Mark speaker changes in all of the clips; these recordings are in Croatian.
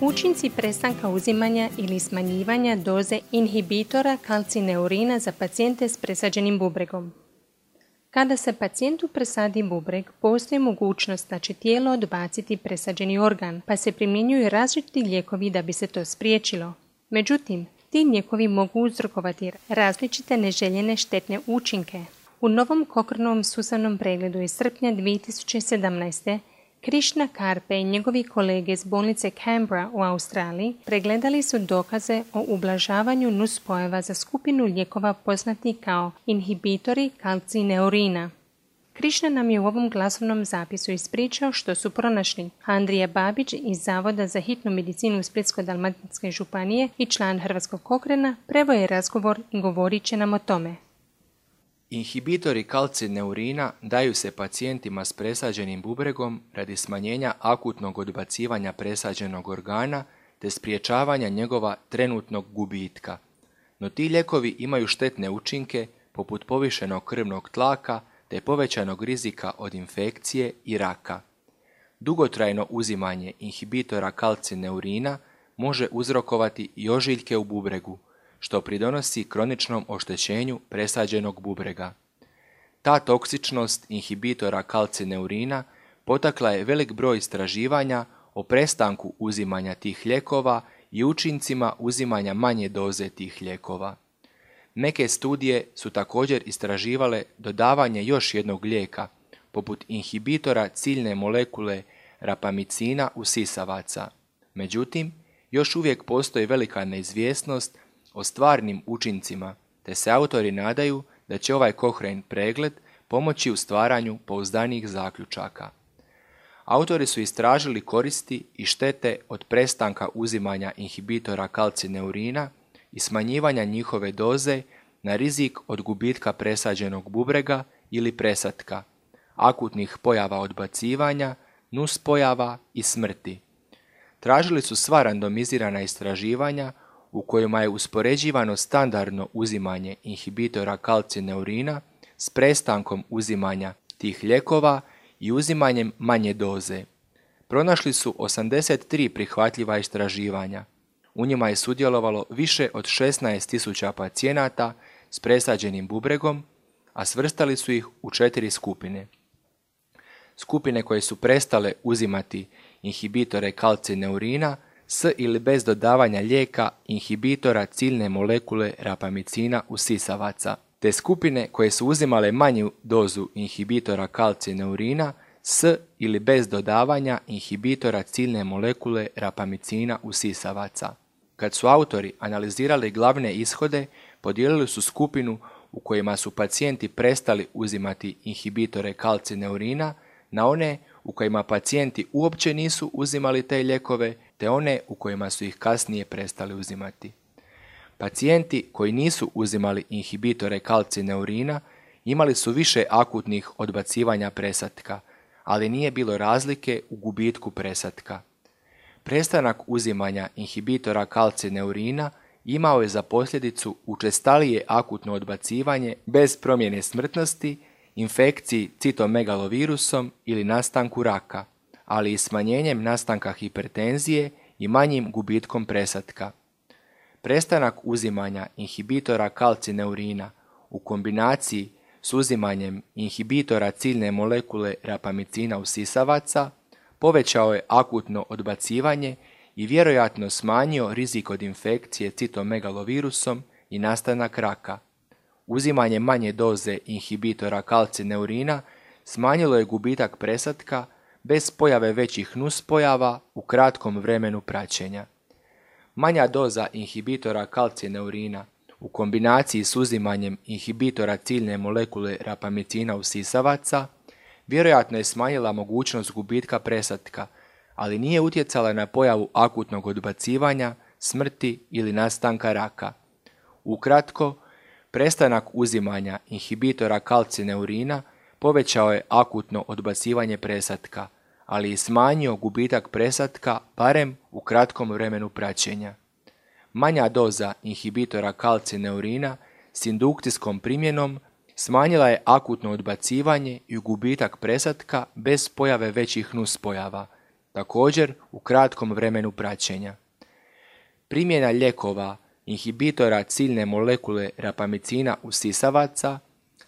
Speaker 1: Učinci prestanka uzimanja ili smanjivanja doze inhibitora kalcineurina za pacijente s presađenim bubregom. Kada se pacijentu presadi bubreg, postoji mogućnost da će tijelo odbaciti presađeni organ, pa se primjenjuju različiti lijekovi da bi se to spriječilo. Međutim, ti lijekovi mogu uzrokovati različite neželjene štetne učinke. U novom kokrnovom sustavnom pregledu iz srpnja 2017. Krišna Karpe i njegovi kolege iz bolnice Canberra u Australiji pregledali su dokaze o ublažavanju nuspojava za skupinu lijekova poznati kao inhibitori kalcineurina. Krišna nam je u ovom glasovnom zapisu ispričao što su pronašli. Andrija Babić iz Zavoda za hitnu medicinu Splitsko-Dalmatinske županije i član Hrvatskog kokrena prevoje razgovor i govorit će nam o tome.
Speaker 2: Inhibitori kalcineurina daju se pacijentima s presađenim bubregom radi smanjenja akutnog odbacivanja presađenog organa te spriječavanja njegova trenutnog gubitka. No ti lijekovi imaju štetne učinke poput povišenog krvnog tlaka te povećanog rizika od infekcije i raka. Dugotrajno uzimanje inhibitora kalcineurina može uzrokovati i ožiljke u bubregu, što pridonosi kroničnom oštećenju presađenog bubrega. Ta toksičnost inhibitora kalcineurina potakla je velik broj istraživanja o prestanku uzimanja tih lijekova i učincima uzimanja manje doze tih lijekova. Neke studije su također istraživale dodavanje još jednog lijeka, poput inhibitora ciljne molekule rapamicina u sisavaca. Međutim, još uvijek postoji velika neizvjesnost o stvarnim učincima, te se autori nadaju da će ovaj Cochrane pregled pomoći u stvaranju pouzdanih zaključaka. Autori su istražili koristi i štete od prestanka uzimanja inhibitora kalcineurina i smanjivanja njihove doze na rizik od gubitka presađenog bubrega ili presatka, akutnih pojava odbacivanja, nuspojava i smrti. Tražili su sva randomizirana istraživanja u kojima je uspoređivano standardno uzimanje inhibitora kalcineurina s prestankom uzimanja tih lijekova i uzimanjem manje doze. Pronašli su 83 prihvatljiva istraživanja. U njima je sudjelovalo više od 16.000 pacijenata s presađenim bubregom, a svrstali su ih u četiri skupine. Skupine koje su prestale uzimati inhibitore kalcineurina s ili bez dodavanja lijeka inhibitora ciljne molekule rapamicina usisavaca, te skupine koje su uzimale manju dozu inhibitora kalcineurina s ili bez dodavanja inhibitora ciljne molekule rapamicina usisavaca. Kad su autori analizirali glavne ishode, podijelili su skupinu u kojima su pacijenti prestali uzimati inhibitore kalcineurina na one u kojima pacijenti uopće nisu uzimali te lijekove te one u kojima su ih kasnije prestali uzimati. Pacijenti koji nisu uzimali inhibitore kalcineurina imali su više akutnih odbacivanja presatka, ali nije bilo razlike u gubitku presatka. Prestanak uzimanja inhibitora kalcineurina imao je za posljedicu učestalije akutno odbacivanje bez promjene smrtnosti, infekciji citomegalovirusom ili nastanku raka, ali i smanjenjem nastanka hipertenzije i manjim gubitkom presatka. Prestanak uzimanja inhibitora kalcineurina u kombinaciji s uzimanjem inhibitora ciljne molekule rapamicina usisavaca povećao je akutno odbacivanje i vjerojatno smanjio rizik od infekcije citomegalovirusom i nastanak raka. Uzimanje manje doze inhibitora kalcineurina smanjilo je gubitak presatka bez pojave većih nuspojava u kratkom vremenu praćenja. Manja doza inhibitora kalcineurina u kombinaciji s uzimanjem inhibitora ciljne molekule rapamicina usisavaca vjerojatno je smanjila mogućnost gubitka presatka, ali nije utjecala na pojavu akutnog odbacivanja, smrti ili nastanka raka. Ukratko, prestanak uzimanja inhibitora kalcineurina povećao je akutno odbacivanje presatka, ali i smanjio gubitak presatka barem u kratkom vremenu praćenja. Manja doza inhibitora kalcineurina s indukcijskom primjenom smanjila je akutno odbacivanje i gubitak presatka bez pojave većih nuspojava – također u kratkom vremenu praćenja. Primjena lijekova inhibitora ciljne molekule rapamicina usisavaca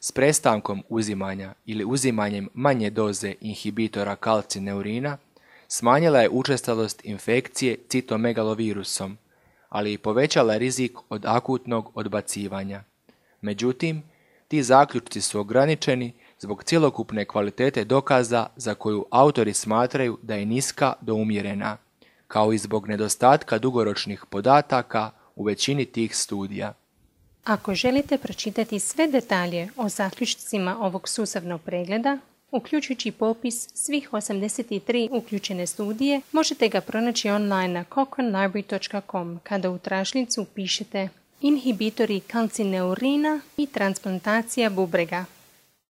Speaker 2: s prestankom uzimanja ili uzimanjem manje doze inhibitora kalcineurina smanjila je učestalost infekcije citomegalovirusom, ali i povećala rizik od akutnog odbacivanja. Međutim, ti zaključci su ograničeni zbog cjelokupne kvalitete dokaza za koju autori smatraju da je niska do umjerena, kao i zbog nedostatka dugoročnih podataka u većini tih studija.
Speaker 1: Ako želite pročitati sve detalje o zaključcima ovog sustavnog pregleda, uključujući popis svih 83 uključene studije, možete ga pronaći online na cochranelibrary.com kada u tražnicu pišete inhibitori kalcineurina i transplantacija bubrega.